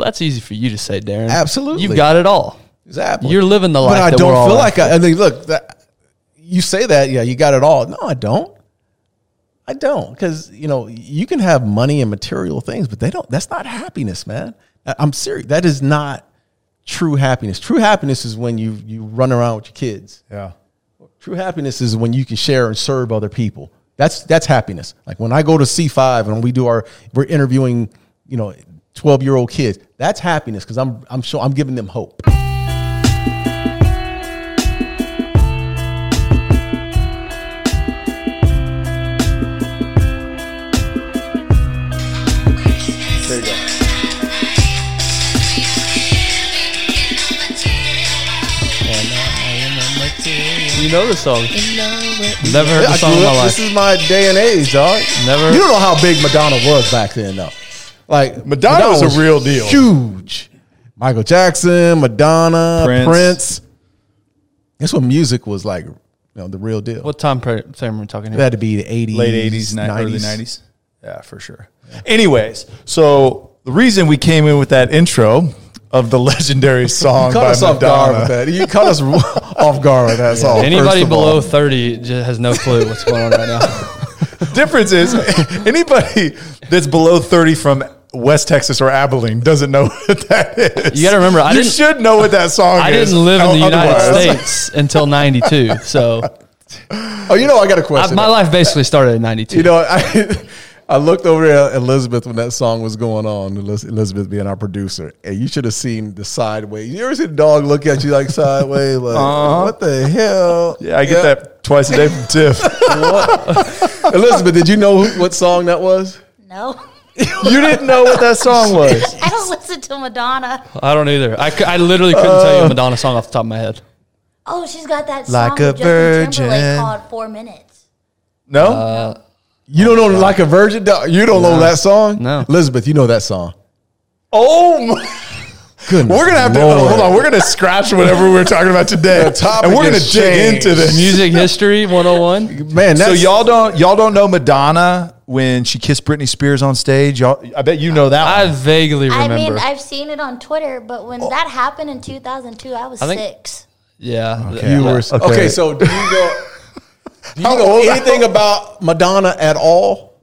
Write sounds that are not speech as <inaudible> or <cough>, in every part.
Well, that's easy for you to say, Darren. Absolutely. You've got it all. Exactly. You're living the life But I that don't we're all feel in. like I, I mean, look, that, you say that, yeah, you got it all. No, I don't. I don't, because you know you can have money and material things, but they don't. That's not happiness, man. I- I'm serious. That is not true happiness. True happiness is when you you run around with your kids. Yeah. True happiness is when you can share and serve other people. That's that's happiness. Like when I go to C5 and we do our we're interviewing, you know, 12 year old kids. That's happiness because I'm I'm sure I'm giving them hope. There you go. You know the song. Never heard the song in my life. This is my day and age, dog. Never- You don't know how big Madonna was back then, though. Like Madonna was a real deal. Huge. Michael Jackson, Madonna, Prince. Prince. That's what music was like. You know, the real deal. What time pra- frame are we talking It here? had to be the eighties, late 80s, ni- early 90s. Yeah, for sure. Anyways, so the reason we came in with that intro of the <laughs> legendary song Cut by us off guard Madonna. with that. You cut us <laughs> off guard with that song. Anybody first of below all. 30 just has no clue what's going on right now. <laughs> Difference is anybody that's below 30 from West Texas or Abilene doesn't know <laughs> what that is. You gotta remember, I you didn't- should know what that song I is. didn't live in the United States <laughs> until 92. So Oh, you know, I got a question. my life basically started in 92. You know, I <laughs> I looked over at Elizabeth when that song was going on. Elizabeth being our producer, and you should have seen the sideways. You ever see a dog look at you like sideways, like uh-huh. what the hell? Yeah, I get that twice a day from Tiff. Elizabeth, did you know what song that was? No, you didn't know what that song <laughs> was. I don't listen to Madonna. I don't either. I, I literally couldn't tell you a oh. Madonna song off the top of my head. Oh, she's got that song Like a with Justin virgin. Timberlake called Four Minutes. No? Uh, you don't know like a virgin dog. You don't know that song? No. Elizabeth, you know that song. oh my. <laughs> Goodness We're gonna have to Lord. hold on. We're gonna scratch whatever we we're talking about today, topic and we're gonna has dig changed. into this. Music history 101. Man, that's so y'all don't y'all don't know Madonna when she kissed Britney Spears on stage. Y'all, I bet you know that. I one. vaguely remember. I mean, I've seen it on Twitter, but when that happened in 2002, I was I think- six. yeah. you were Okay. okay. So do you know? Do you How know old- anything about Madonna at all?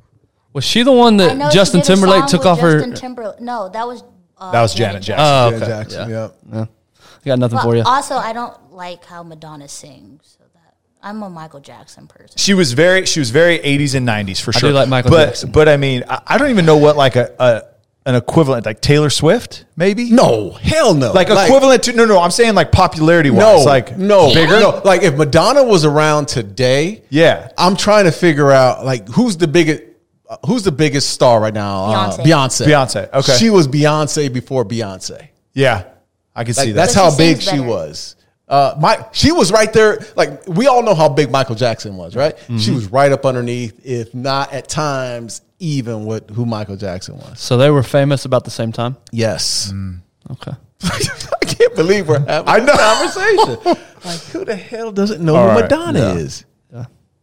Was she the one that Justin she did a Timberlake took with off Justin her? Timberlake. No, that was uh, That was Janet Jackson. Oh, Janet okay. Jackson. Yeah. Yeah. I got nothing But for you. also, I don't like how Madonna sings. So that I'm a Michael Jackson person. She was very she was very 80s and 90s for sure. I sure. do like Michael but, Jackson. But I mean, I, I don't even know what like a, a an equivalent like Taylor Swift maybe. No, hell no. Like, equivalent to no no. I'm saying like popularity wise. No, like no, bigger. No, like if Madonna was around today, Yeah. I'm trying to figure out like who's the biggest, uh, who's the biggest star right now? Uh, Beyonce. Beyonce. Beyonce, okay. She was Beyonce before Beyonce. Yeah, I can see that. that's how big sings she was. Uh, my she was right there. Like we all know how big Michael Jackson was, right? Mm-hmm. She was right up underneath, if not at times even with who Michael Jackson was. So they were famous about the same time. Yes. Mm. Okay. <laughs> I can't believe we're having I know. conversation. like who the hell doesn't know All who right. Madonna Yeah. is?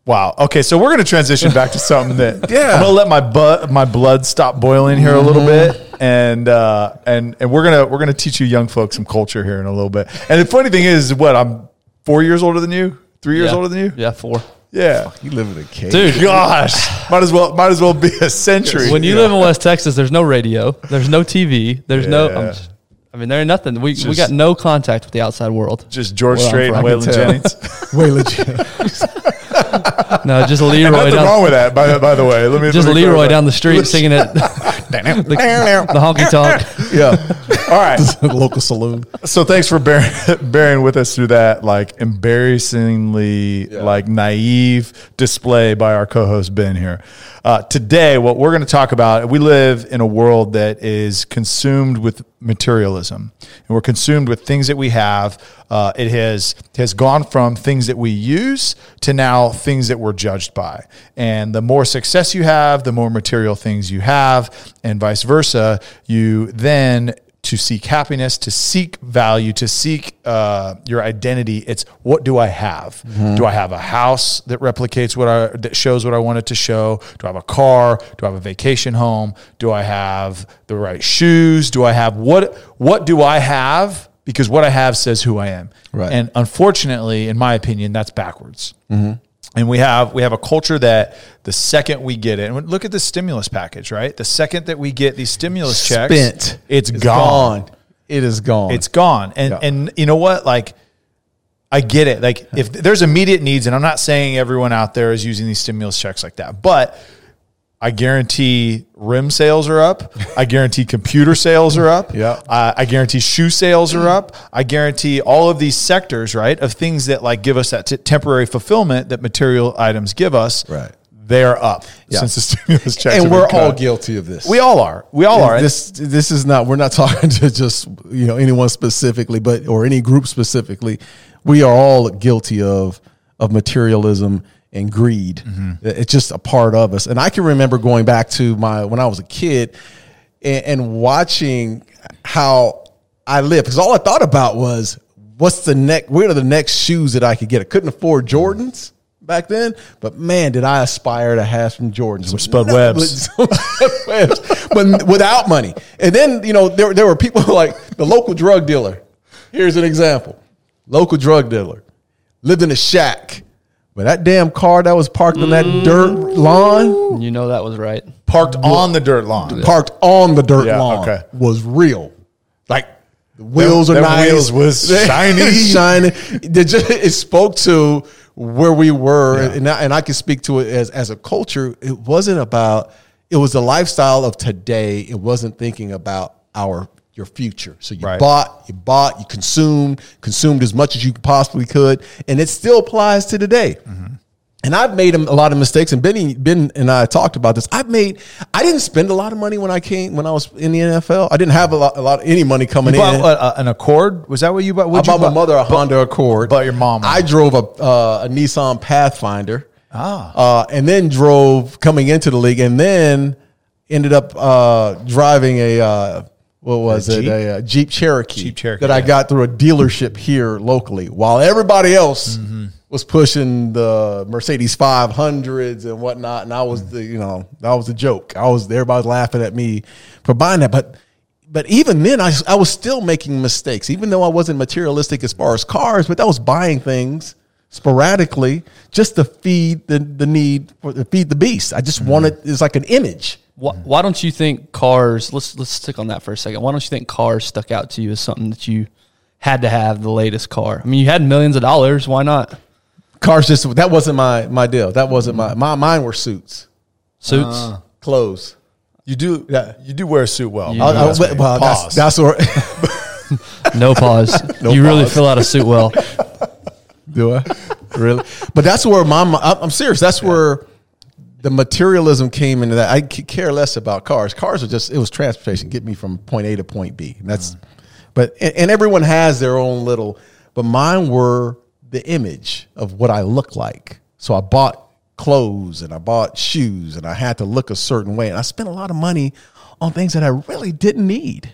Wow. Okay, so we're gonna transition back to something that <laughs> Yeah. I'm gonna let my bu- my blood stop boiling here a little bit, and uh, and and we're gonna we're gonna teach you young folks some culture here in a little bit. And the funny thing is, what I'm four years older than you, three years yeah. older than you. Yeah, four. Yeah. You live in a cave. Dude, Gosh, might as well might as well be a century. when you live in West Texas, there's no radio, there's no TV, there's no. I'm just- I mean, there ain't nothing. We we got no contact with the outside world. just George Well, Strait and Waylon. Jennings. <laughs> Way legit. <laughs> <laughs> No, just Leroy Nothing down, wrong with that. By, by the way, let me just let me Leroy clarify. down the street singing it, <laughs> the, the honky tonk. <laughs> yeah. All right. Local saloon. So thanks for bearing, bearing with us through that like embarrassingly like naive display by our co-host Ben here. Uh, today, what we're going to talk about, we live in a world that is consumed with materialism, and we're consumed with things that we have. Uh, it has has gone from things that we use to now things that we're judged by. And the more success you have, the more material things you have, and vice versa. You then to seek happiness, to seek value, to seek uh, your identity. It's what do I have? Do I have a house that replicates what I that shows what I want it to show? Do I have a car? Do I have a vacation home? Do I have the right shoes? Do I have what what do I have? Because what I have says who I am. Right. And unfortunately, in my opinion, that's backwards. Mm-hmm. And we have we have a culture that the second we get it, and look at the stimulus package, right? The second that we get these stimulus checks, Spent. it's gone. It is gone. It's gone. And Yeah. and you know what? Like I get it. Like if there's immediate needs, and I'm not saying everyone out there is using these stimulus checks like that, but I guarantee rim sales are up. I guarantee computer sales are up. Yeah. Uh, I guarantee shoe sales are up. I guarantee all of these sectors, right, of things that like give us that t- temporary fulfillment that material items give us. Right. They're up Yeah. since the stimulus checks. and we're all guilty of this. We all are. We all are. This this is not. We're not talking <laughs> to just you know anyone specifically, but or any group specifically. We are all guilty of of materialism and greed. Mm-hmm. It's just a part of us. And I can remember going back to my when I was a kid and, and watching how I lived because all I thought about was what's the next. Where are the next shoes that I could get? I couldn't afford Jordans. Back then, but man, did I aspire to have some Jordans, some Spud <laughs> Webbs, but without money. And then you know there there were people <laughs> like the local drug dealer. Here's an example: local drug dealer lived in a shack, but that damn car that was parked on that dirt lawn, You know that was right. parked on the dirt lawn. parked on the dirt Yeah, lawn, okay. was real. Like the wheels Them- are them nice, wheels was <laughs> shiny. <laughs> shiny. It, just, it spoke to where we were, and I, and I can speak to it as as a culture. It wasn't about. It was the lifestyle of today. It wasn't thinking about our your future. So you Right. bought, you bought, you consumed, consumed as much as you possibly could, and it still applies to today. And I've made a lot of mistakes, and Benny, Ben and I talked about this. I've made, I didn't spend a lot of money when I came when I was in the NFL. I didn't have a lot, a lot any money coming You bought in. an Accord? Was that what you bought? I What'd you bought my buy? mother a Honda Accord. but your mom- I drove a uh, a Nissan Pathfinder. Ah. Uh, and then drove coming into the league, and then ended up uh, driving a uh, what was A it? Jeep? A, uh Jeep Cherokee. Jeep Cherokee, that I got through a dealership here locally, while everybody else Mm-hmm. was pushing the Mercedes 500s and whatnot, and I was Mm. the you know that was a joke. I was everybody was laughing at me for buying that, but but even then, I, I was still making mistakes, even though I wasn't materialistic as far as cars, but I was buying things sporadically just to feed the, the need for to feed the beast. I just wanted it's like an image. Why, why don't you think cars? Let's let's stick on that for a second. Why don't you think cars stuck out to you as something that you had to have the latest car? I mean, you had millions of dollars. Why not Cars just that wasn't my my deal. That wasn't my my mine were suits, suits? Uh, clothes. You do. Yeah. You do wear a suit well. You I- I- That's well, that's, Pause. that's <laughs> where <laughs> no pause. you really fill out a suit well. <laughs> Do I? really? But that's where my, mi- I'm I'm serious. That's where the materialism came into that. I could care less about cars. Cars are just, it was transportation, get me from point A to point B. And that's, but, and, and everyone has their own little, but mine were the image of what I look like. So I bought clothes and I bought shoes and I had to look a certain way. And I spent a lot of money on things that I really didn't need.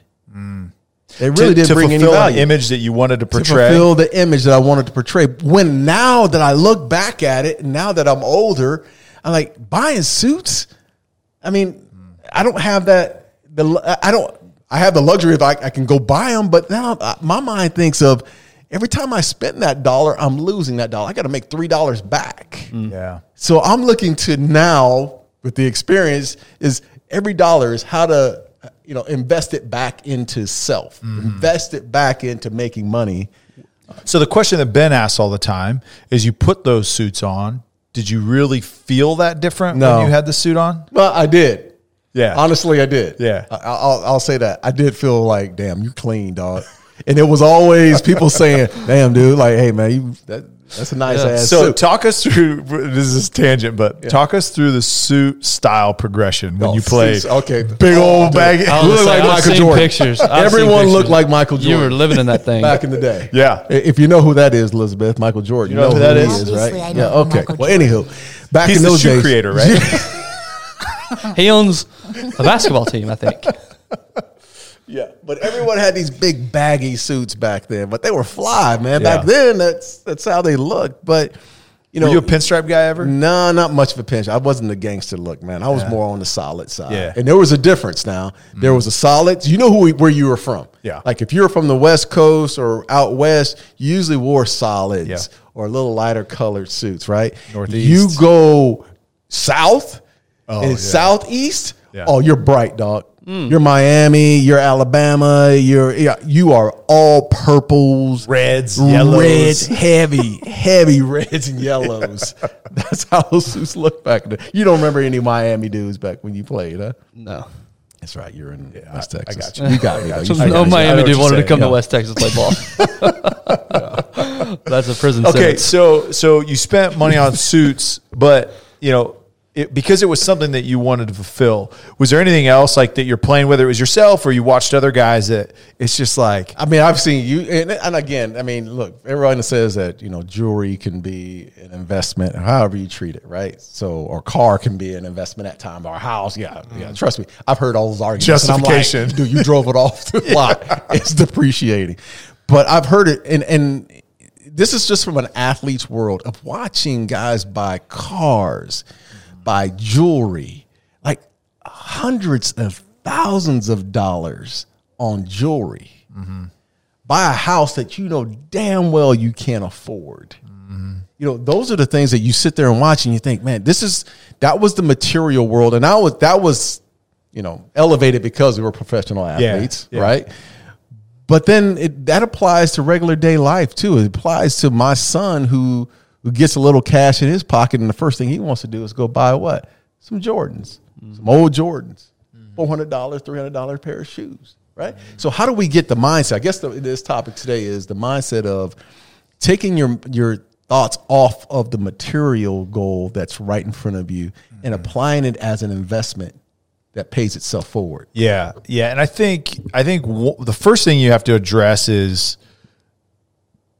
They really to, didn't to bring any value an image that you wanted to portray. to fulfill the image that I wanted to portray. When now that I look back at it, now that I'm older, I'm like buying suits. I mean, I don't have that. The I don't. I have the luxury of I, I can go buy them, but now uh, my mind thinks of every time I spend that dollar, I'm losing that dollar. I got to make three dollars back. yeah. So I'm looking to now with the experience is every dollar is how to you know invest it back into self, invest it back into making money. So the question that Ben asks all the time is: You put those suits on. Did you really feel that different No. when you had the suit on? Well, I did. Yeah. Honestly, I did. Yeah. I, I'll, I'll say that. I did feel like, damn, you clean, dog. And it was always people saying, <laughs> damn, dude, like, hey, man, you, that, that's a nice Yeah. ass So suit. talk us through. <laughs> This is tangent, but talk us through the suit style progression when Oh, you play. suits, okay. big Oh, old dude. bag. I <laughs> look like I've Michael seen Jordan. Pictures. I've seen Everyone looked pictures. like Michael Jordan. You were living in that <laughs> thing. back in the day. Yeah. If you know who that is, Elizabeth, Michael Jordan. You know who that he is? Right? I yeah, who okay. Michael well, anywho, back He's in the those shoe days, creator, right? He owns a basketball team, I think. Yeah, but everyone had these big baggy suits back then, but they were fly, man. Back then, that's that's how they looked. But you know, Were you a pinstripe guy ever? no, not much of a pinch. I wasn't a gangster look, man. I was more on the solid side. Yeah. And there was a difference now. There was a solid, you know who we, where you were from. Yeah. Like if you're from the West Coast or out West, you usually wore solids Yeah. or a little lighter colored suits, right? Northeast. You go south Oh, and yeah. southeast, Yeah. oh, you're bright, dog. Mm. You're Miami, you're Alabama, you're yeah, you are all purples, Reds, yellows. reds, heavy, <laughs> heavy reds and yellows. <laughs> That's how those suits look back then. You don't remember any Miami dudes back when you played, huh? No. That's right. You're in West I- I got you. You got me. <laughs> though. You I no got you. I know Miami what dude you're wanted to come yeah. to West Texas play ball. That's a prison Okay, sentence. so so you spent money on suits, but you know it, because it was something that you wanted to fulfill. Was there anything else like that you're playing, whether it was yourself or you watched other guys that it's just like I mean, I've seen you, and, and again, I mean, look, everyone says that you know jewelry can be an investment, however you treat it, right? So, or car can be an investment at time, or house, yeah, yeah. Mm. Trust me, I've heard all those arguments. and I'm like, Justification. dude, you drove it off the <laughs> lot; it's depreciating. But I've heard it, and and this is just from an athlete's world of watching guys buy cars, buy jewelry, like hundreds of thousands of dollars on jewelry buy a house that you know damn well you can't afford. You know, those are the things that you sit there and watch and you think, man, this is that was the material world, and I was that was, you know, elevated because we were professional athletes, yeah. right? But then it, that applies to regular day life too. It applies to my son who who gets a little cash in his pocket, and the first thing he wants to do is go buy what? Some Jordans, mm-hmm. some old Jordans, mm-hmm. four hundred dollars, three hundred dollar pair of shoes, right? So how do we get the mindset? I guess the, this topic today is the mindset of taking your your thoughts off of the material goal that's right in front of you and mm-hmm. applying it as an investment that pays itself forward. Yeah, yeah, and I think I think w- the first thing you have to address is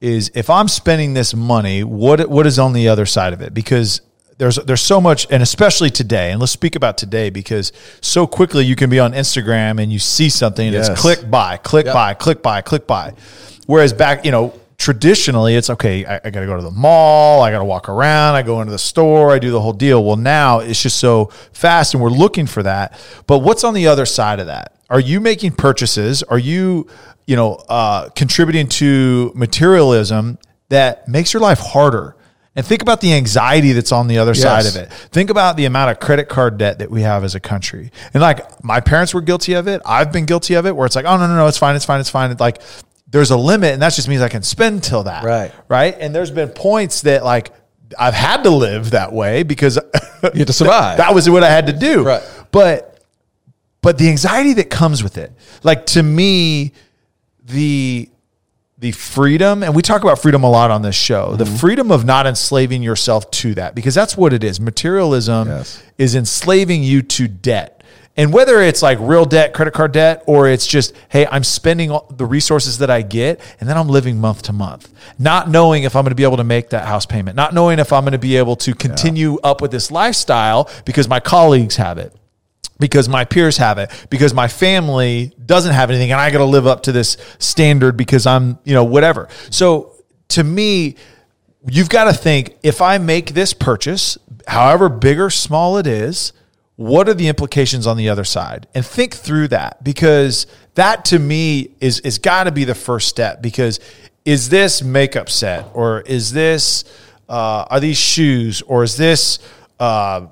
is if I'm spending this money, what what is on the other side of it? Because there's there's so much, and especially today, and let's speak about today because so quickly you can be on Instagram and you see something and Yes. it's click buy, click Yep. buy, click buy, click buy. Whereas back, you know, traditionally it's okay. I, I got to go to the mall. I got to walk around. I go into the store. I do the whole deal. Well, now it's just so fast, and we're looking for that. But what's on the other side of that? Are you making purchases? Are you, you know, uh, contributing to materialism that makes your life harder? And think about the anxiety that's on the other side of it. Think about the amount of credit card debt that we have as a country. And like my parents were guilty of it. I've been guilty of it where it's like, oh, no, no, no, it's fine. It's fine. It's fine. It's like there's a limit. And that just means I can spend till that. Right. Right. And there's been points that like I've had to live that way because You have to survive. <laughs> that was what I had to do. Right. But but the anxiety that comes with it, like to me, the the freedom, and we talk about freedom a lot on this show, the mm-hmm. freedom of not enslaving yourself to that, because that's what it is. Materialism Yes. is enslaving you to debt. And whether it's like real debt, credit card debt, or it's just, hey, I'm spending all the resources that I get and then I'm living month to month, not knowing if I'm going to be able to make that house payment, not knowing if I'm going to be able to continue up with this lifestyle because my colleagues have it because my peers have it because my family doesn't have anything and I got to live up to this standard because I'm, you know, whatever. So to me, you've got to think if I make this purchase, however big or small it is, what are the implications on the other side? And think through that because that to me is is got to be the first step because is this makeup set or is this uh, are these shoes or is this uh,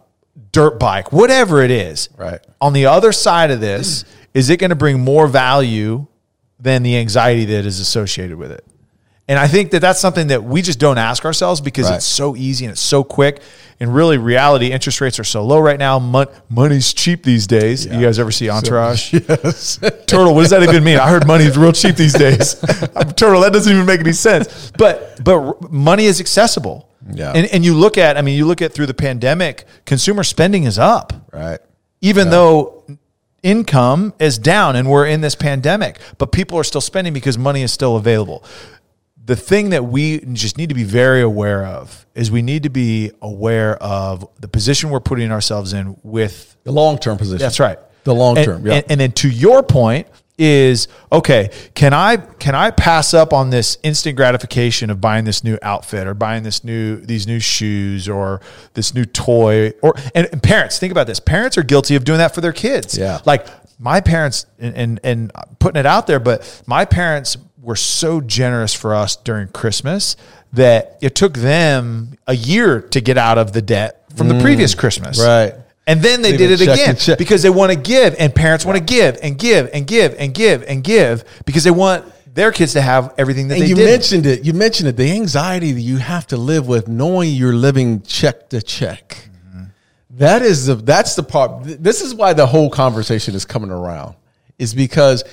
dirt bike, whatever it is. Right. On the other side of this, is it going to bring more value than the anxiety that is associated with it? And I think that that's something that we just don't ask ourselves because Right. it's so easy and it's so quick. And really reality, interest rates are so low right now. Mon- money's cheap these days. You guys ever see Entourage? <laughs> Yes. Turtle, what does that even mean? I heard money's real cheap these days. <laughs> Turtle, that doesn't even make any sense. But but money is accessible. Yeah. And and you look at, I mean, you look at through the pandemic, consumer spending is up, right. even though income is down and we're in this pandemic, but people are still spending because money is still available. The thing that we just need to be very aware of is we need to be aware of the position we're putting ourselves in with The long term position. that's right. The long term. Yeah. And, and then to your point, is okay can i can i pass up on this instant gratification of buying this new outfit or buying this new these new shoes or this new toy or and, and parents think about this parents are guilty of doing that for their kids Yeah. like my parents and, and and putting it out there but my parents were so generous for us during christmas that it took them a year to get out of the debt from the mm, previous christmas Right. and then they They did it again because they want to give, and parents want to give and give and give and give and give because they want their kids to have everything that And they you did. mentioned it. You mentioned it. The anxiety that you have to live with, knowing you're living check to check. Mm-hmm. That is the that's the part. This is why the whole conversation is coming around. Is because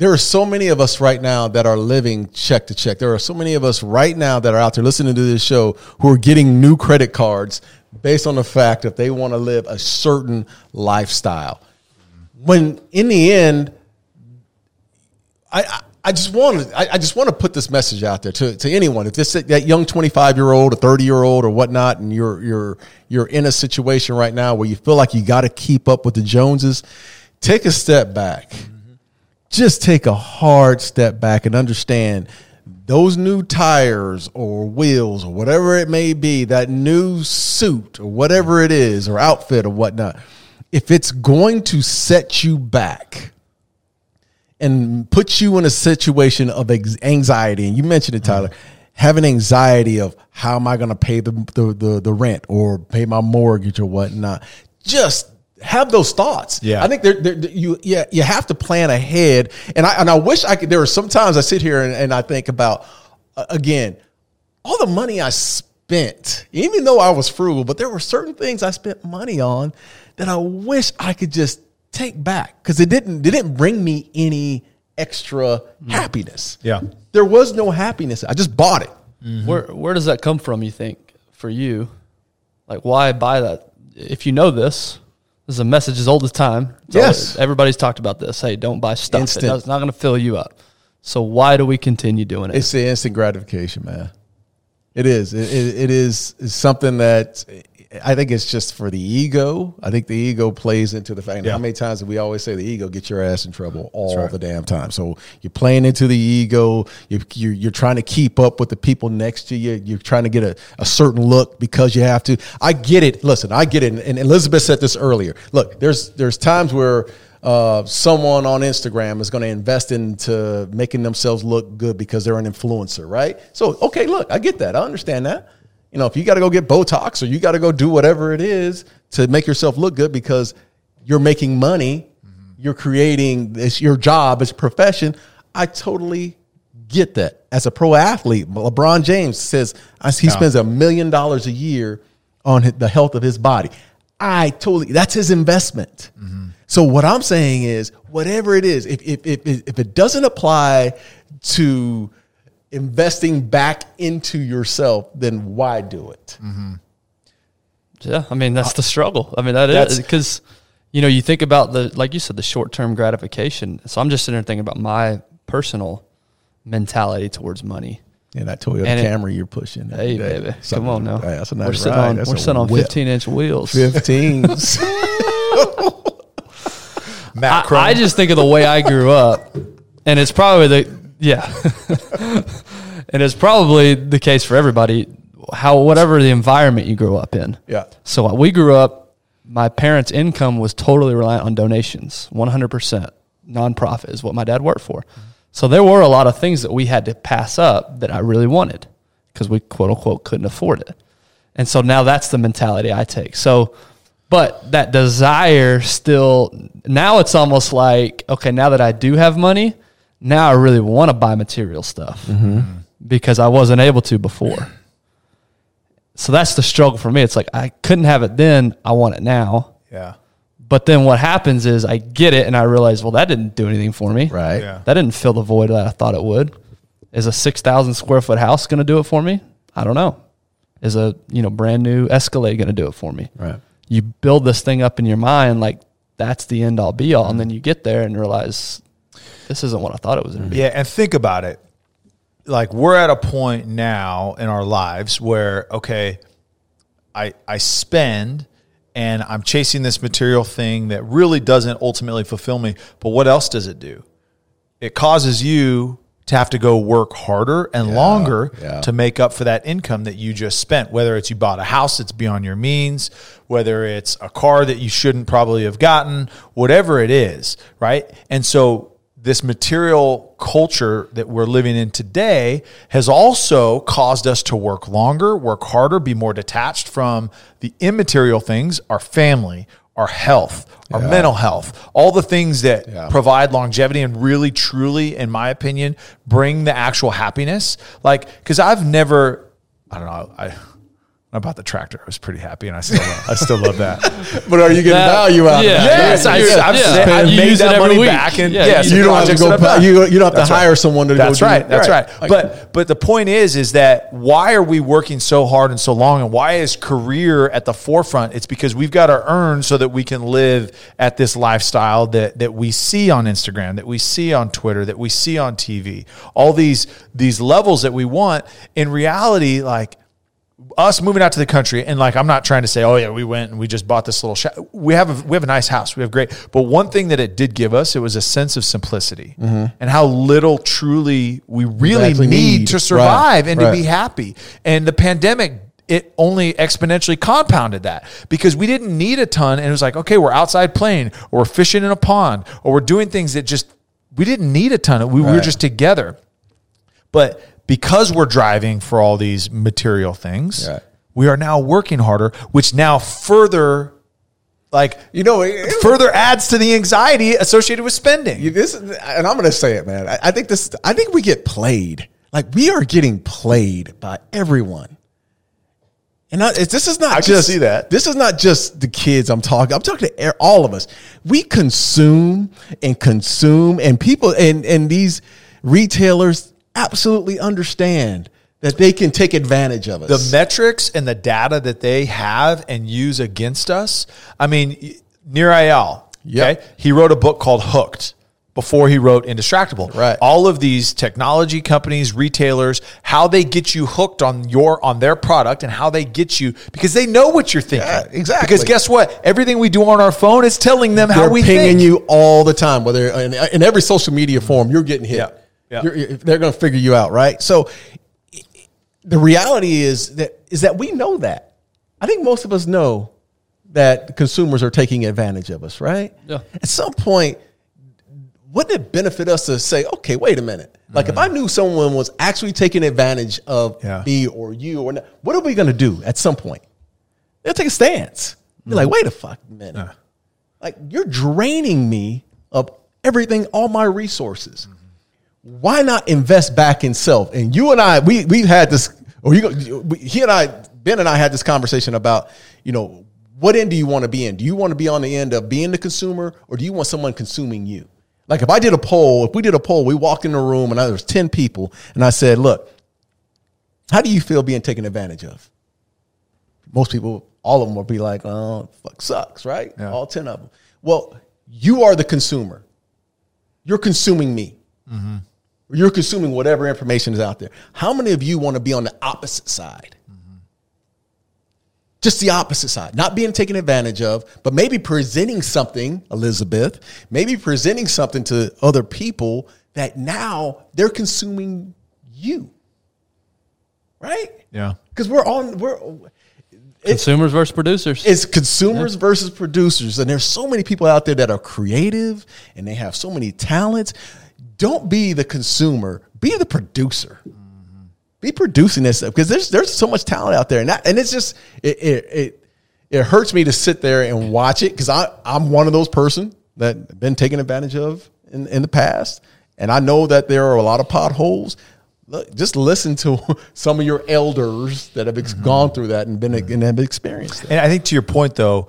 there are so many of us right now that are living check to check. There are so many of us right now that are out there listening to this show who are getting new credit cards based on the fact that they want to live a certain lifestyle. When in the end, I, I- I just want to I, just want to put this message out there to, to anyone. If this that young twenty five year old or thirty year old or whatnot, and you're you're you're in a situation right now where you feel like you got to keep up with the Joneses, take a step back. Just take a hard step back and understand those new tires or wheels or whatever it may be, that new suit or whatever it is or outfit or whatnot. If it's going to set you back, and put you in a situation of anxiety. And you mentioned it, Tyler, having anxiety of how am I going to pay the, the the the rent or pay my mortgage or whatnot. Just have those thoughts. Yeah. I think they're, they're, you yeah you have to plan ahead. And I and I wish I could. There are sometimes I sit here and, and I think about uh, again all the money I spent, even though I was frugal, but there were certain things I spent money on that I wish I could just take back because it didn't it didn't bring me any extra happiness. Yeah. There was no happiness. I just bought it. Where where does that come from? You think for you, like why buy that? If you know this, this is a message as old as time. It's Yes. everybody's talked about this. Hey, don't buy stuff. Instant. It's not going to fill you up. So why do we continue doing it? It's the instant gratification, man. It is. It, it, it is something that I think it's just for the ego. I think the ego plays into the fact. Yeah. How many times do we always say the ego gets your ass in trouble all right. the damn time? So you're playing into the ego. You're, you're, you're trying to keep up with the people next to you. You're trying to get a, a certain look because you have to. I get it. Listen, I get it. And Elizabeth said this earlier. Look, there's there's times where uh, someone on Instagram is going to invest into making themselves look good because they're an influencer, right? So, okay, look, I get that. I understand that. You know, if you got to go get Botox or you got to go do whatever it is to make yourself look good because you're making money, mm-hmm. you're creating it's your job, it's a profession. I totally get that. As a pro athlete, LeBron James says he spends a million dollars a year on the health of his body. I totally that's his investment. Mm-hmm. So what I'm saying is, whatever it is, if if if, if it doesn't apply to investing back into yourself, then why do it? Mm-hmm. Yeah, I mean that's the struggle. I mean that That's- is because you know you think about the like you said the short term gratification. So I'm just sitting there thinking about my personal mentality towards money. And that Toyota And it- Camry you're pushing. Hey day. baby, Something- come on now. Hey, that's a we're sitting ride. on That's we're sitting on 15 inch wheels. 15s. <laughs> <laughs> Matt I, I just think of the way I grew up, and it's probably the yeah, <laughs> and it's probably the case for everybody. How whatever the environment you grew up in. yeah. So we grew up. My parents' income was totally reliant on donations, one hundred percent nonprofit is what my dad worked for. Mm-hmm. So there were a lot of things that we had to pass up that I really wanted because we quote unquote couldn't afford it. And so now that's the mentality I take. So, but that desire still now it's almost like okay, now that I do have money, now I really want to buy material stuff mm-hmm. because I wasn't able to before. So that's the struggle for me. It's like I couldn't have it then, I want it now. yeah. But then what happens is I get it and I realize, well, that didn't do anything for me. Right. Yeah. That didn't fill the void that I thought it would. Is a six thousand square foot house going to do it for me? I don't know. Is a you know brand new Escalade going to do it for me? Right. You build this thing up in your mind like that's the end all be all, and then you get there and realize this isn't what I thought it was going to be. Yeah, and think about it. Like we're at a point now in our lives where okay, I I spend and I'm chasing this material thing that really doesn't ultimately fulfill me. But what else does it do? It causes you to have to go work harder and longer yeah. to make up for that income that you just spent. Whether it's you bought a house that's beyond your means, whether it's a car that you shouldn't probably have gotten, whatever it is, right? And so this material culture that we're living in today has also caused us to work longer, work harder, be more detached from the immaterial things, our family, our health, our mental health, all the things that Yeah. provide longevity and really, truly, in my opinion, bring the actual happiness. Like, because I've never, I don't know, I. I bought the tractor. I was pretty happy, and I still, love, I still love that. <laughs> But are you getting That- value out yeah. of it? Yes, I, Yeah. I've, Yeah. I've You made use that money week. back, and Yeah, yes, you You don't have to go. pa- You, you don't have That's to right. hire someone to That's go. right. Do, That's right. I- But but the point is is that why are we working so hard and so long, and why is career at the forefront? It's because we've got to earn so that we can live at this lifestyle that that we see on Instagram, that we see on Twitter, that we see on TV. All these these levels that we want. In reality, like us moving out to the country and like I'm not trying to say oh yeah we went and we just bought this little shop we have a we have a nice house we have great but one thing that it did give us it was a sense of simplicity mm-hmm. and how little truly we really actually need, need. to survive Right, and to be happy. And the pandemic it only exponentially compounded that because we didn't need a ton and it was like okay we're outside playing or we're fishing in a pond or we're doing things that just we didn't need a ton of we were just together. But because we're driving for all these material things, Right. we are now working harder, which now further like You know, it- it- further adds to the anxiety associated with spending. You- this and I'm going to say it, man. I, I think this. I think we get played. Like we are getting played by everyone. And I, this is not I just see that. This is not just the kids. I'm talking. I'm talking to all of us. We consume and consume, and people and and these retailers absolutely understand that they can take advantage of us. the metrics and the data that they have and use against us. I mean, Nir Ayal, Yep. okay, he wrote a book called Hooked before he wrote Indistractable. Right. All of these technology companies, retailers, how they get you hooked on your on their product and how they get you because they know what you're thinking. Yeah, exactly. Because guess what? Everything we do on our phone is telling them how they're we pinging think. you all the time. Whether in, in every social media form, you're getting hit. Yeah. Yeah. They're going to figure you out, right? So the reality is that is that we know that. I think most of us know that consumers are taking advantage of us, right? Yeah. At some point, wouldn't it benefit us to say, okay, wait a minute? Like if I mm-hmm. knew someone was actually taking advantage of Yeah. me or you or not, what are we going to do at some point? They'll take a stance. Be like, mm-hmm. wait a fuck minute. Like you're draining me of everything, all my resources. Mm-hmm. Why not invest back in self? And you and I, we we've had this, or you, he and I, Ben and I had this conversation about, you know, what end do you want to be in? Do you want to be on the end of being the consumer, or do you want someone consuming you? Like if I did a poll, if we did a poll, we walked in the room and there was ten people, and I said, look, how do you feel being taken advantage of? most people, all of them will be like, oh, fuck sucks, right? Yeah. All 10 of them. Well, you are the consumer. You're consuming me. Mm-hmm. You're consuming whatever information is out there. How many of you want to be on the opposite side? Just the opposite side, not being taken advantage of, but maybe presenting something, Elizabeth, maybe presenting something to other people that now they're consuming you. Right? Yeah. Because we're on, we're, Consumers versus producers. it's consumers versus producers and there's so many people out there that are creative and they have so many talents don't be the consumer be the producer be producing this stuff because there's there's so much talent out there and that, and it's just it it it, it hurts me to sit there and watch it because I I'm one of those person that been taken advantage of in in the past and I know that there are a lot of potholes. Look, just listen to <laughs> some of your elders that have ex- gone through that and been and have experienced it. And I think to your point, though,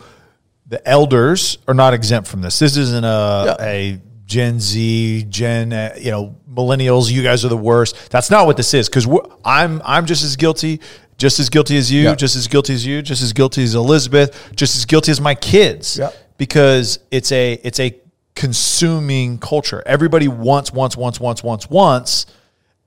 the elders are not exempt from this. This isn't a Yeah. a Gen Z, Gen uh, you know millennials. You guys are the worst. That's not what this is. Because I'm I'm just as guilty, just as guilty as you, Yeah. just as guilty as you, just as guilty as Elizabeth, just as guilty as my kids. Yeah. Because it's a it's a consuming culture. Everybody wants, wants, wants, wants, wants, wants.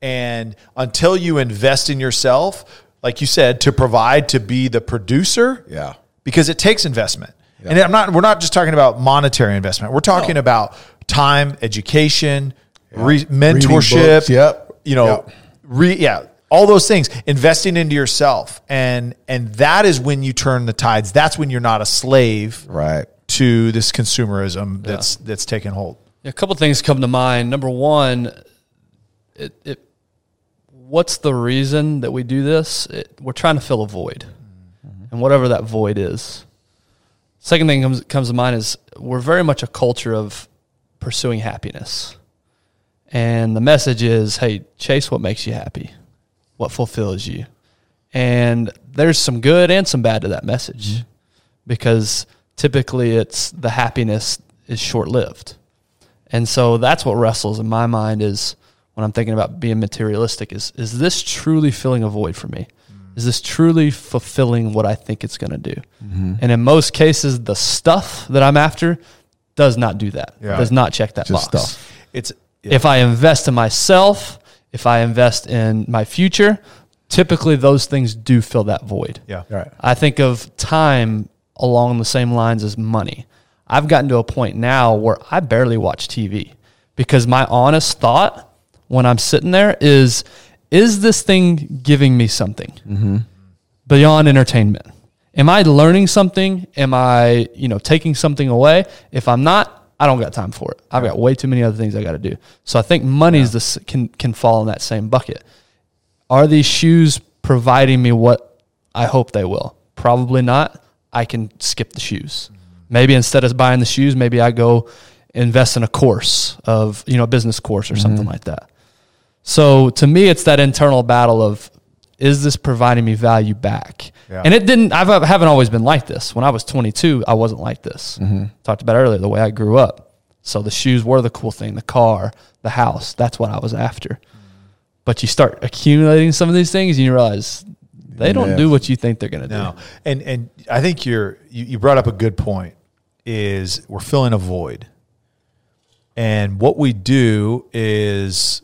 And until you invest in yourself, like you said, to provide, to be the producer, Yeah. because it takes investment. And I'm not we're not just talking about monetary investment. We're talking about time, education, re- mentorship, books, yep. you know, Yep. re, yeah, all those things, investing into yourself. And and that is when you turn the tides. That's when you're not a slave Right. to this consumerism that's that's taken hold. A couple things come to mind. Number one, it, it what's the reason that we do this? It, we're trying to fill a void, mm-hmm. and whatever that void is. Second thing comes comes to mind is we're very much a culture of pursuing happiness, and the message is, hey, chase what makes you happy, what fulfills you, and there's some good and some bad to that message, mm-hmm. because typically it's the happiness is short lived. And so that's what wrestles in my mind is when I'm thinking about being materialistic is is this truly filling a void for me? Mm. Is this truly fulfilling what I think it's going to do? Mm-hmm. And in most cases the stuff that I'm after does not do that. Yeah. Does not check that Just box. stuff. It's If I invest in myself, if I invest in my future, typically those things do fill that void. yeah. Right. I think of time along the same lines as money. I've gotten to a point now where I barely watch TV because my honest thought when I'm sitting there is, is this thing giving me something mm-hmm. beyond entertainment? Am I learning something? Am I, you know, taking something away? If I'm not, I don't got time for it. I've got way too many other things I got to do. So I think money's this can can fall in that same bucket. Are these shoes providing me what I hope they will? Probably not. I can skip the shoes. Maybe instead of buying the shoes, maybe I go invest in a course of, you know, a business course or mm-hmm. something like that. So to me, it's that internal battle of, is this providing me value back? Yeah. And it didn't, I've, I haven't always been like this. When I was 22, I wasn't like this. Mm-hmm. Talked about earlier, the way I grew up. So the shoes were the cool thing, the car, the house. That's what I was after. But you start accumulating some of these things and you realize they don't Yeah. do what you think they're going to do. And and I think you're you, you brought up a good point. Is we're filling a void, and what we do is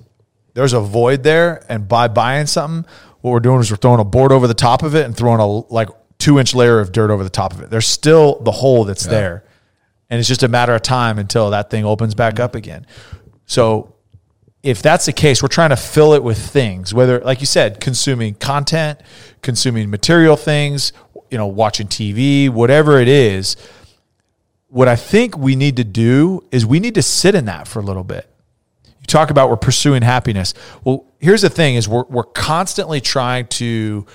there's a void there, and by buying something, what we're doing is we're throwing a board over the top of it and throwing a like two inch layer of dirt over the top of it. There's still the hole that's there, and it's just a matter of time until that thing opens back up again. So if that's the case, we're trying to fill it with things, whether, like you said, consuming content, consuming material things, you know, watching TV, whatever it is. What I think we need to do is we need to sit in that for a little bit. You talk about we're pursuing happiness. Well, here's the thing is we're, we're constantly trying to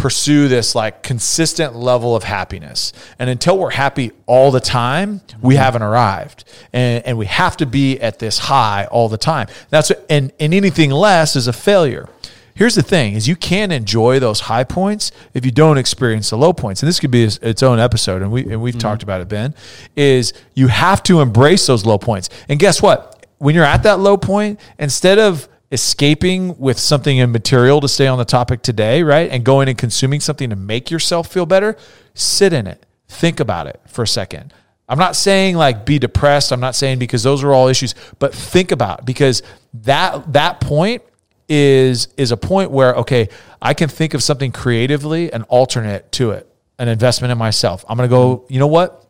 pursue this like consistent level of happiness. And until we're happy all the time, we mm-hmm. haven't arrived. And, and we have to be at this high all the time. That's and, and anything less is a failure. Here's the thing is you can't enjoy those high points if you don't experience the low points. And this could be its its own episode and we and we've mm-hmm. talked about it Ben is you have to embrace those low points. And guess what? When you're at that low point, instead of escaping with something immaterial to stay on the topic today, right? And going and consuming something to make yourself feel better, sit in it. Think about it for a second. I'm not saying like be depressed. I'm not saying because those are all issues, but think about because that that point is is a point where okay, I can think of something creatively, an alternate to it, an investment in myself. I'm going to go, you know what?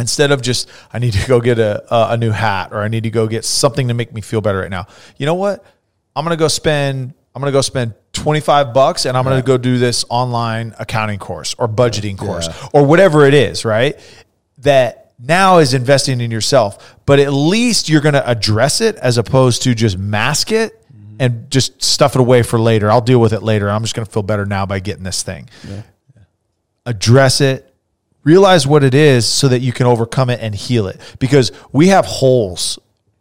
Instead of just I need to go get a, a new hat or I need to go get something to make me feel better right now. You know what? I'm gonna go spend I'm gonna go spend 25 bucks and I'm gonna go do this online accounting course or budgeting course or whatever it is, right? That now is investing in yourself, but at least you're gonna address it as opposed to just mask it mm-hmm. and just stuff it away for later. I'll deal with it later. I'm just gonna feel better now by getting this thing address it, realize what it is so that you can overcome it and heal it. Because we have holes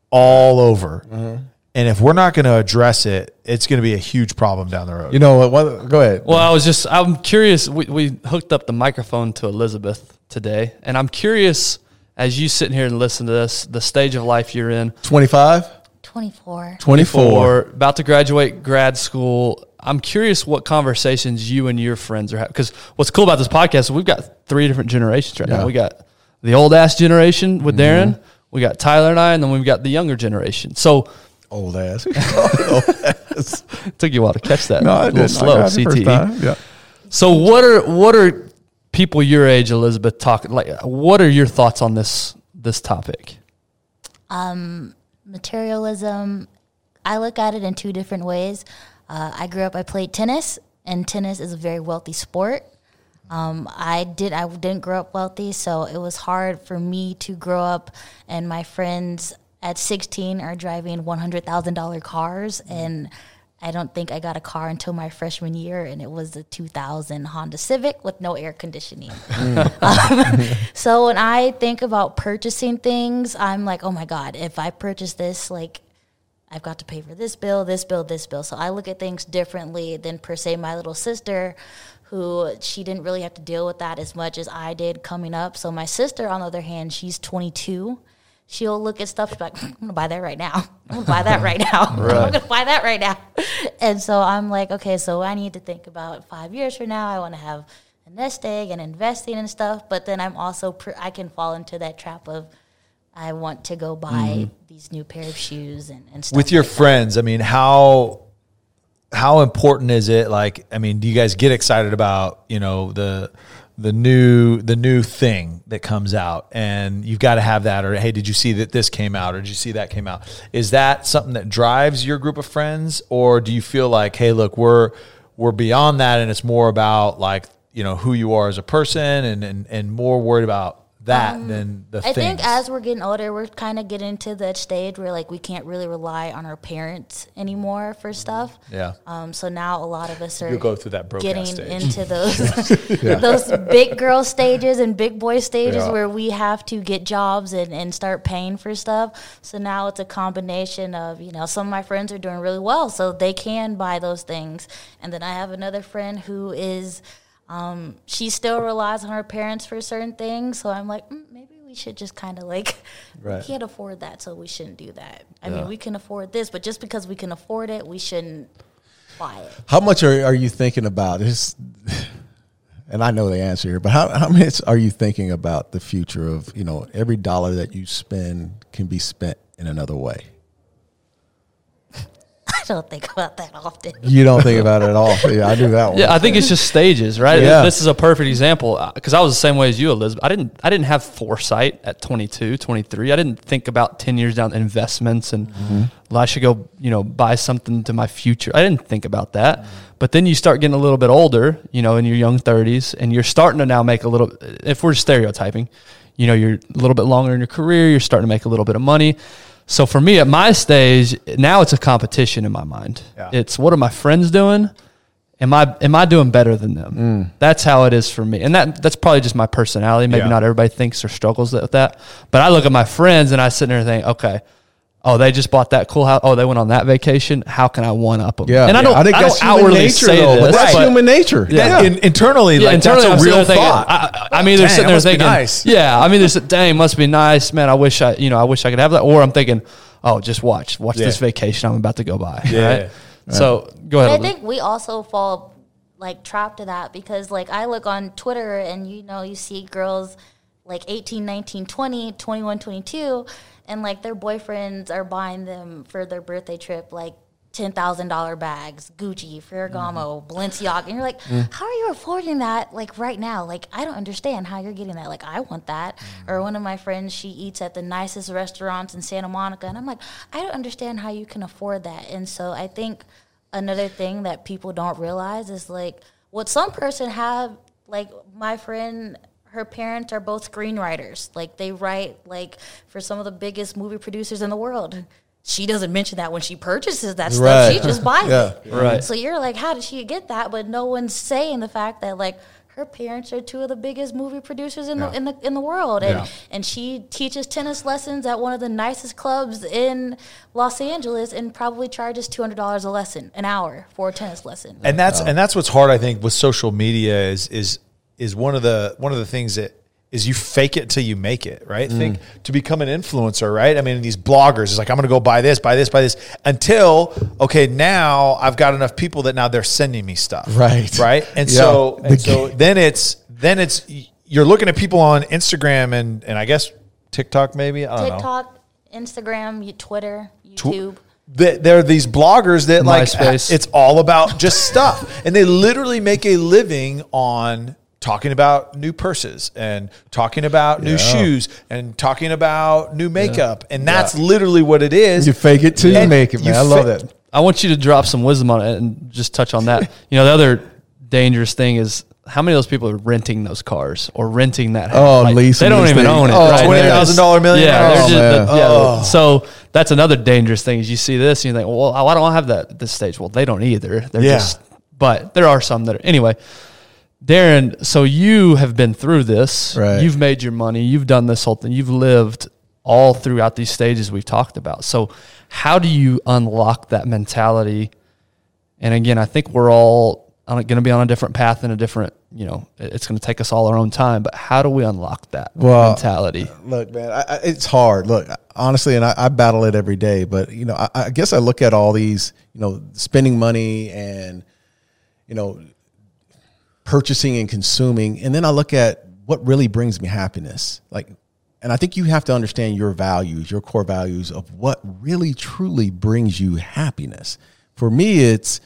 all over. Mm-hmm. And if we're not going to address it, it's going to be a huge problem down the road. You know what? what go ahead. Well, I was just, I'm curious. We, we hooked up the microphone to Elizabeth today, and I'm curious as you sitting here and listen to this, the stage of life you're in, 25, 24. 24. or about to graduate grad school. I'm curious what conversations you and your friends are having. Because what's cool about this podcast we've got three different generations right Yeah. now. We got the old ass generation with mm-hmm. Darren, we got Tyler and I, and then we've got the younger generation. So Old ass. <laughs> it took you a while to catch that. no, I a little didn't. slow, I got it first CTE. Yeah. So what are what are people your age, Elizabeth, talking like what are your thoughts on this this topic? Um, materialism. I look at it in two different ways. Uh, i grew up i played tennis and tennis is a very wealthy sport. Um, i did i didn't grow up wealthy so it was hard for me to grow up and my friends at 16 are driving $100000 cars and i don't think i got a car until my freshman year and it was a 2000 honda civic with no air conditioning <laughs> mm. <laughs> um, so when I think about purchasing things, I'm like, oh my God, if I purchase this, like, I've got to pay for this bill, this bill, this bill. So I look at things differently than per se my little sister, who she didn't really have to deal with that as much as I did coming up. So my sister, on the other hand, she's 22. She'll look at stuff she's like, hmm, I'm gonna buy that right now. I'm gonna buy that right now. <laughs> I'm gonna buy that right now. And so I'm like, okay, so I need to think about five years from now. I want to have a nest egg and investing and stuff. But then I'm also pr- I can fall into that trap of I want to go buy mm-hmm. these new pair of shoes and, and stuff. with your like that. friends i mean how how important is it like i mean do you guys get excited about you know the the new the new thing that comes out. And you've got to have that or hey did you see that this came out or did you see that came out? Is that something that drives your group of friends? Or do you feel like hey look we're we're beyond that and it's more about like you know who you are as a person and and, and more worried about that than the Um, I things think as we're getting older, we're kind of getting to that stage where like we can't really rely on our parents anymore for stuff. yeah Um, so now a lot of us are You'll go through that getting stage. into <laughs> those <laughs> those big girl stages and big boy stages Yeah. where we have to get jobs and, and start paying for stuff. So now it's a combination of, you know, some of my friends are doing really well, so they can buy those things. And then I have another friend who is um, she still relies on her parents for certain things. So I'm like, mm, maybe we should just kind of like, <laughs> Right. we can't afford that, so we shouldn't do that. I mean, we can afford this, but just because we can afford it, we shouldn't buy it. How much are, are you thinking about this? <sighs> And I know the answer here, but how, how much are you thinking about the future of, you know, every dollar that you spend can be spent in another way? <laughs> I don't think about that often. You don't think about it at all. Yeah, I do that one. Yeah, I think it's just stages, right? Yeah. This is a perfect example uh, because I was the same way as you, Elizabeth. I didn't I didn't have foresight at 22, 23. I didn't think about 10 years down investments and mm-hmm. well, I should go, you know, buy something to my future. I didn't think about that. But then you start getting a little bit older, you know, in your young 30s and you're starting to now make a little if we're stereotyping, you know, you're a little bit longer in your career, you're starting to make a little bit of money. So for me at my stage, now it's a competition in my mind. Yeah. It's what are my friends doing? Am I am I doing better than them? Mm. That's how it is for me, and that that's probably just my personality. Maybe Yeah. not everybody thinks or struggles with that, but I look at my friends and I sit there and think, okay, oh, they just bought that cool house. Oh, they went on that vacation. How can I one up them? Yeah. and I don't. I think that's don't human outwardly nature, say though. this, but that's but- human nature. Yeah. In, internally, yeah, like internally, that's I'm a real there thinking, thought. I, I, I'm either Dang, sitting there thinking, nice. yeah, I'm either sitting, dang, must be nice, man. I wish I, you know, I wish I could have that, or I'm thinking, oh, just watch, watch this vacation I'm about to go by. Yeah. right? So go ahead. I think we also fall like trapped to that because like I look on Twitter and you know you see girls like 18, 19, 20, 21, 22 and like their boyfriends are buying them for their birthday trip like $10,000 bags, Gucci, Ferragamo, mm-hmm. Balenciaga. And you're like, mm. how are you affording that like right now? Like, I don't understand how you're getting that. Like, I want that. Mm. Or one of my friends, she eats at the nicest restaurants in Santa Monica. And I'm like, I don't understand how you can afford that. And so I think another thing that people don't realize is like what some person have, like my friend, her parents are both screenwriters. Like they write like for some of the biggest movie producers in the world. She doesn't mention that when she purchases that stuff. Right. She just buys <laughs> Yeah. it. Right. So you're like, how did she get that? But no one's saying the fact that like her parents are two of the biggest movie producers in the in the in the world, and Yeah. and she teaches tennis lessons at one of the nicest clubs in Los Angeles, and probably charges two hundred dollars a lesson, an hour for a tennis lesson. and that's and that's what's hard i think with social media is is is one of the one of the things that is you fake it till you make it right mm. think to become an influencer right i mean these bloggers is like i'm gonna go buy this buy this buy this until okay now i've got enough people that now they're sending me stuff Right. right and Yeah. so The and so then it's then it's you're looking at people on instagram and and i guess tiktok maybe i don't know TikTok, Instagram, Twitter, YouTube. that there are these bloggers that like MySpace. it's all about just stuff and they literally make a living on talking about new purses and talking about new shoes and talking about new makeup. And that's literally what it is. You fake it till you make it, man. you I love fa- that. I want you to drop some wisdom on it and just touch on that. <laughs> you know, the other dangerous thing is how many of those people are renting those cars or renting that? house? Oh, Like, leasing They don't even things. own it. Oh, right? $20,000 millionaire. Yeah, Oh, just- man. yeah. Oh. So that's another dangerous thing. Is you see this and you think, well, I don't have that at this stage? Well, they don't either. They're Yeah. just. But there are some that are anyway. Darren, so you have been through this. Right. You've made your money. You've done this whole thing. You've lived all throughout these stages we've talked about. So, how do you unlock that mentality? And again, I think we're all going to be on a different path and a different, you know, it's going to take us all our own time. But how do we unlock that Well, uh, mentality? Look, man, I, I, it's hard. Look, honestly, and I, I battle it every day. But you know, I, I guess I look at all these, you know, spending money and you know, purchasing and consuming, and then I look at what really brings me happiness. Like, and I think you have to understand your values, your core values of what really truly brings you happiness. For me, it's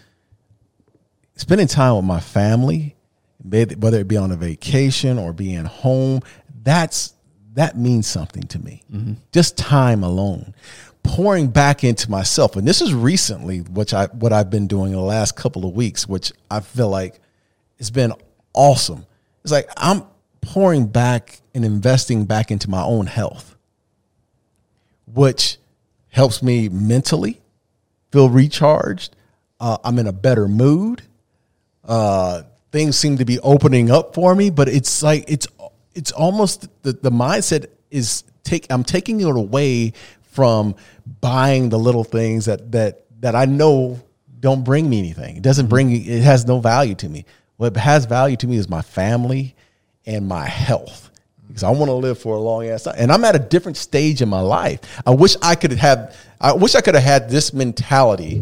spending time with my family, whether it be on a vacation or being home, that's that means something to me. Mm-hmm. Just time alone, pouring back into myself, and this is recently, which I what I've been doing in the last couple of weeks, which I feel like it's been awesome. It's like I'm pouring back and investing back into my own health, which helps me mentally feel recharged. Uh, I'm in a better mood uh, things seem to be opening up for me, but it's like it's it's almost the, the mindset is take I'm taking it away from buying the little things that that that I know don't bring me anything. It doesn't bring it has no value to me. What has value to me is my family and my health. Because I want to live for a long ass time. And I'm at a different stage in my life. I wish I could have I wish I could have had this mentality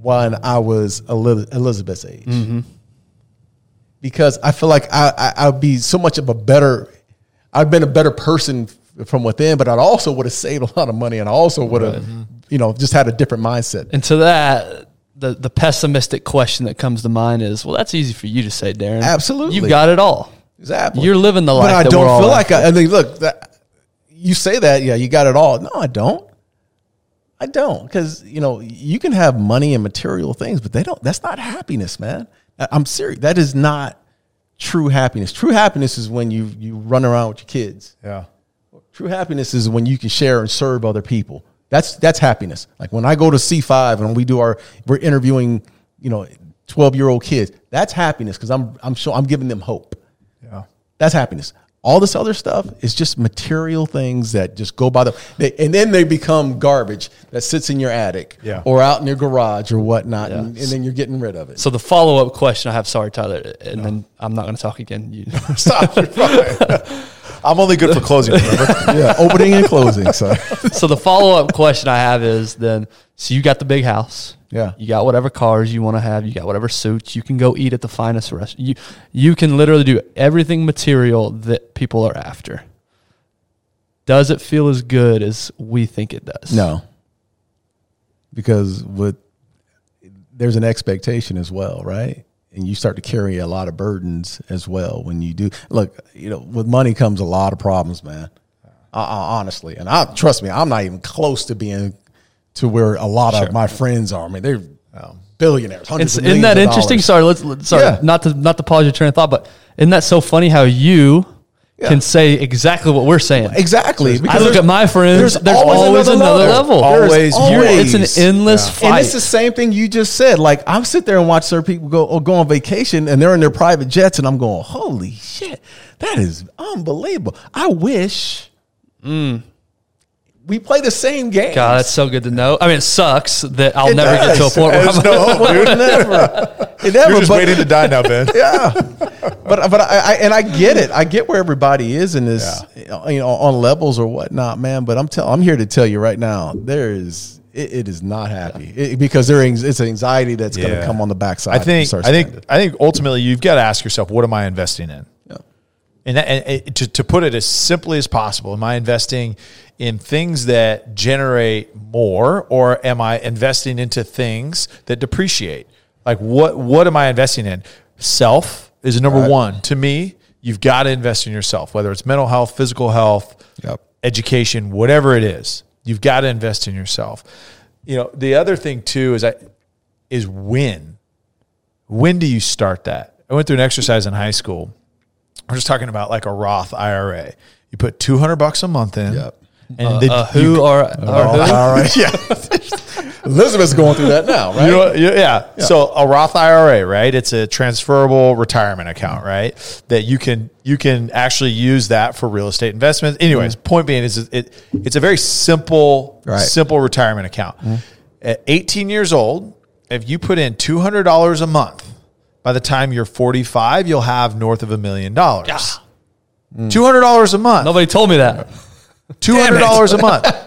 when I was Elizabeth's age. Mm-hmm. Because I feel like I, I, I'd be so much of a better, I've been a better person from within, but I also would have saved a lot of money and I also would have, mm-hmm. you know, just had a different mindset. And to that, the the pessimistic question that comes to mind is, well, that's easy for you to say, Darren. Absolutely. you've got it all. Exactly. You're living the life. But I that don't we're all feel like after. I, I mean, look, that, you say that, yeah, you got it all. No, I don't. I don't. Because, you know, you can have money and material things, but they don't, that's not happiness, man. I- I'm serious. That is not true happiness. True happiness is when you, you run around with your kids. Yeah. True happiness is when you can share and serve other people. That's that's happiness. Like when I go to C5 and we do our we're interviewing, you know, 12 year old kids. That's happiness because I'm I'm sure I'm giving them hope. Yeah. That's happiness. All this other stuff is just material things that just go by the, they, and then they become garbage that sits in your attic Yeah. or out in your garage or whatnot, Yeah. and, and then you're getting rid of it. So the follow up question I have, sorry, Tyler, and then I'm not going to talk again. You, <laughs> Stop. You're <laughs> fine. I'm only good for closing. Remember? yeah, opening and closing. So <laughs> so the follow up question I have is then, so you got the big house. Yeah. You got whatever cars you want to have. You got whatever suits. You can go eat at the finest restaurant. You, you can literally do everything material that people are after. Does it feel as good as we think it does? no, because with there's an expectation as well, right? And you start to carry a lot of burdens as well when you do. Look, you know, with money comes a lot of problems, man. Uh, uh, honestly, and I trust me, I'm not even close to being to where a lot of my friends are. I mean, they're oh. billionaires. Hundreds It's, isn't that interesting? dollars. Sorry, let's, let's sorry, Yeah. not to not to pause your train of thought, but isn't that so funny how you Yeah. can say exactly what we're saying? Exactly. I because look at my friends. There's, always, another, level. There's Always always. it's an endless fight. And it's the same thing you just said. Like I sit there and watch certain people go or go on vacation and they're in their private jets and I'm going, holy shit, that is unbelievable. I wish mm. We play the same game. God, that's so good to know. I mean, it sucks that I'll It never get to a point where There's I'm. no hope, <laughs> dude. never, it never. You're just but- waiting to die now, Ben. <laughs> yeah, but but I, I and I get it. I get where everybody is in this, you know, on levels or whatnot, man. But I'm tell I'm here to tell you right now, there is it, it is not happy It- because there is it's anxiety that's going to come on the backside. I think. I think. I think ultimately you've got to ask yourself, what am I investing in? And, that, and it- to, to put it as simply as possible, am I investing in things that generate more, or am I investing into things that depreciate? Like what what am I investing in? Self is number one to me. You've got to invest in yourself, whether it's mental health, physical health, Yep. education, whatever it is. You've got to invest in yourself. You know, the other thing too is I is when. When do you start that? I went through an exercise in high school. I'm just talking about like a Roth IRA. You put 200 bucks a month in. Yep. And uh, then Uh, who you- are, are who? All right. <laughs> Yeah. Elizabeth's going through that now, right? You know, you- yeah. So a Roth IRA, right? It's a transferable retirement account, right? That you can you can actually use that for real estate investments. Anyways, mm-hmm. point being is it it's a very simple Right. simple retirement account. Mm-hmm. At 18 years old, if you put in $200 a month, by the time you're 45, you'll have north of a million dollars. Mm. $200 a month. Nobody told me that. <laughs> Two hundred dollars a month. <laughs>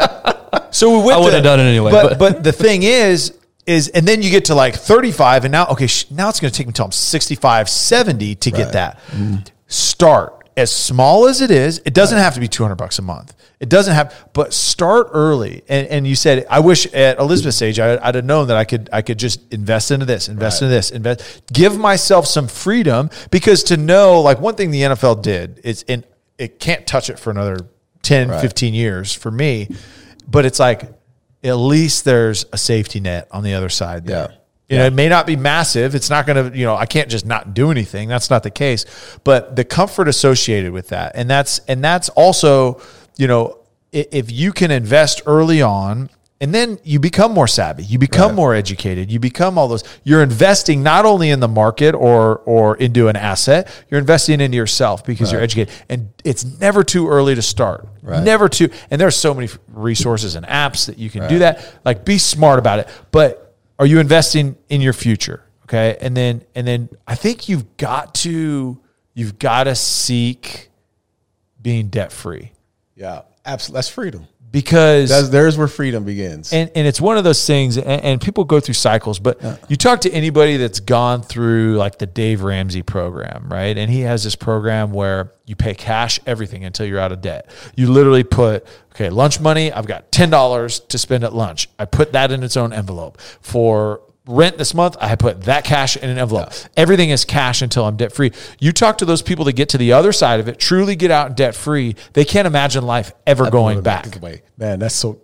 So we went. I would've done it anyway, But, but- but the thing is, is and then you get to like thirty five, and now okay, sh- now it's going to take me till I'm 65, 70 to get that. Mm. Start as small as it is. It doesn't have to be two hundred bucks a month. It doesn't have, but start early. And, and you said, I wish at Elizabeth's age, I, I'd have known that I could, I could just invest into this, invest into this, invest, give myself some freedom because to know, like one thing the NFL did is, and it can't touch it for another 10, 15 years for me, but it's like, at least there's a safety net on the other side there. Yeah. You know, it may not be massive. It's not going to, you know, I can't just not do anything. That's not the case. But the comfort associated with that, and that's and that's also, you know, if you can invest early on, and then you become more savvy, you become more educated, you become all those. You're investing not only in the market or or into an asset, you're investing into yourself because you're educated. And it's never too early to start. Right. Never too. And there's so many resources and apps that you can do that. Like, be smart about it. But are you investing in your future? Okay. And then, and then I think you've got to, you've got to seek being debt free Yeah. Absolutely. That's freedom. Because That's, there's where freedom begins. and, and it's one of those things and, and people go through cycles but you talk to anybody that's gone through like the dave ramsey program right? And he has this program where you pay cash everything until you're out of debt. You literally put okay lunch money i've got $10 to spend at lunch. I put that in its own envelope for rent this month i put that cash in an envelope everything is cash until i'm debt free you talk to those people that get to the other side of it truly get out debt free they can't imagine life ever going back Wait, man, that's so.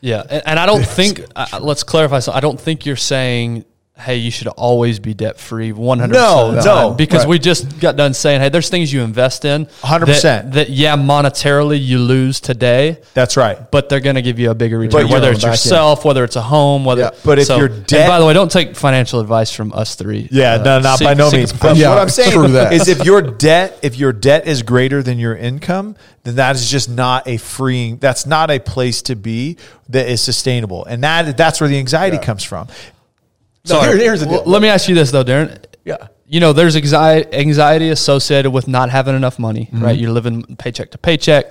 Yeah, and, and I don't <laughs> think. Uh, let's clarify. So I don't think you're saying, "Hey, you should always be debt free 100 No, no, because right. we just got done saying, "Hey, there's things you invest in 100%. that, that yeah, monetarily you lose today, that's right but they're going to give you a bigger return, you're whether it's back in. yourself, whether it's a home, whether. Yeah, but if so- you're and debt- by the way, don't take financial advice from us three. Yeah, Uh, no, not seek- by no means. But Yeah, what I'm saying is if your debt, if your debt is greater than your income, then that is just not a freeing. That's not a place to be that is sustainable, and that that's where the anxiety comes from. No, here- here's the Well, deal. let me ask you this though, Darren. Yeah. You know, there's anxiety, anxiety associated with not having enough money, Mm-hmm. right? You're living paycheck to paycheck.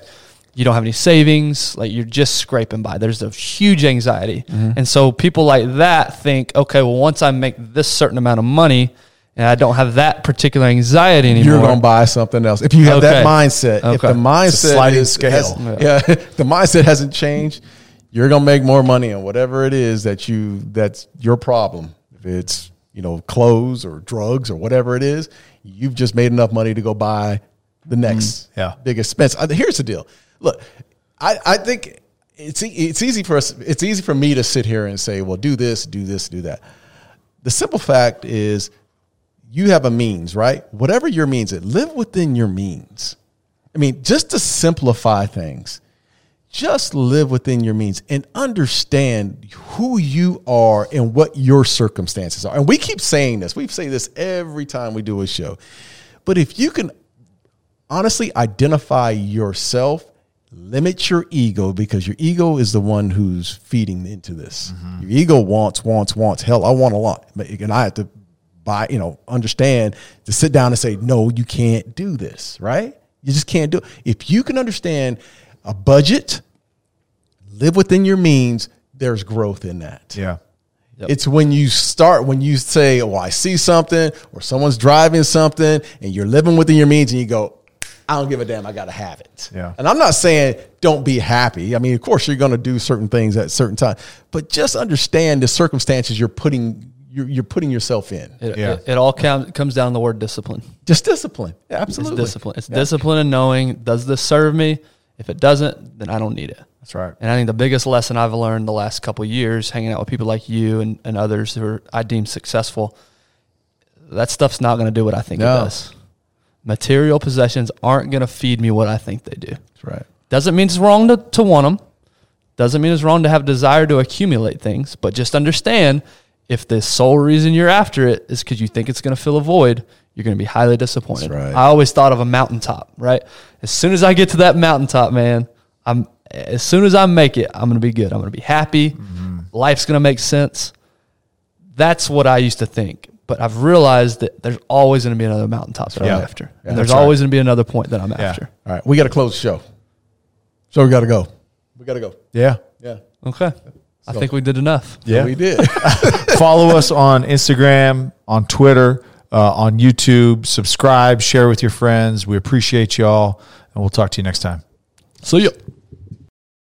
You don't have any savings. Like you're just scraping by. There's a huge anxiety. Mm-hmm. And so people like that think, okay, well, once I make this certain amount of money and I don't have that particular anxiety anymore. You're going to buy something else. If you have that Okay. mindset, if the mindset sliding is- scale. has- yeah, <laughs> the mindset hasn't changed. You're going to make more money on whatever it is that you that's your problem. If it's you know clothes or drugs or whatever it is, you've just made enough money to go buy the next yeah. big expense. Uh, Here's the deal. Look, I, I think it's it's easy for us. It's easy for me to sit here and say, well, do this, do this, do that. The simple fact is you have a means, right? Whatever your means is, live within your means. I mean, just to simplify things, just live within your means and understand who you are and what your circumstances are. And we keep saying this. We say this every time we do a show. But if you can honestly identify yourself, limit your ego because your ego is the one who's feeding into this. Mm-hmm. Your ego wants, wants, wants. Hell, I want a lot. And I have to buy, you know, understand to sit down and say, no, you can't do this, right? You just can't do it. If you can understand a budget, live within your means, there's growth in that. Yeah, It's when you start, when you say, Oh, I see something, or someone's driving something, and you're living within your means, and you go, I don't give a damn, I gotta have it. Yeah. And I'm not saying don't be happy. I mean, of course, you're gonna do certain things at certain time, but just understand the circumstances you're putting you're, you're putting yourself in. It, Yeah. it, it all com- comes down to the word discipline. Just discipline. Yeah, It's absolutely. discipline. It's discipline and knowing does this serve me? If it doesn't, then I don't need it. That's right. And I think the biggest lesson I've learned the last couple of years, hanging out with people like you and, and others who are I deem successful, that stuff's not going to do what I think No. it does. Material possessions aren't going to feed me what I think they do. That's right. Doesn't mean it's wrong to, to want them. Doesn't mean it's wrong to have desire to accumulate things. But just understand if the sole reason you're after it is because you think it's going to fill a void, you're going to be highly disappointed. That's right. I always thought of a mountaintop, right? As soon as I get to that mountaintop, man, I'm as soon as I make it, I'm going to be good. I'm going to be happy. Mm-hmm. Life's going to make sense. That's what I used to think. But I've realized that there's always going to be another mountaintop that Yeah. I'm after. Yeah, and there's that's right. always going to be another point that I'm Yeah. after. All right, we got to close the show. So we got to go. We got to go. Yeah. Yeah. Okay. I think we did enough. Yeah. We did. <laughs> Follow us on Instagram, on Twitter, uh, on YouTube. Subscribe, share with your friends. We appreciate y'all, and we'll talk to you next time. See ya.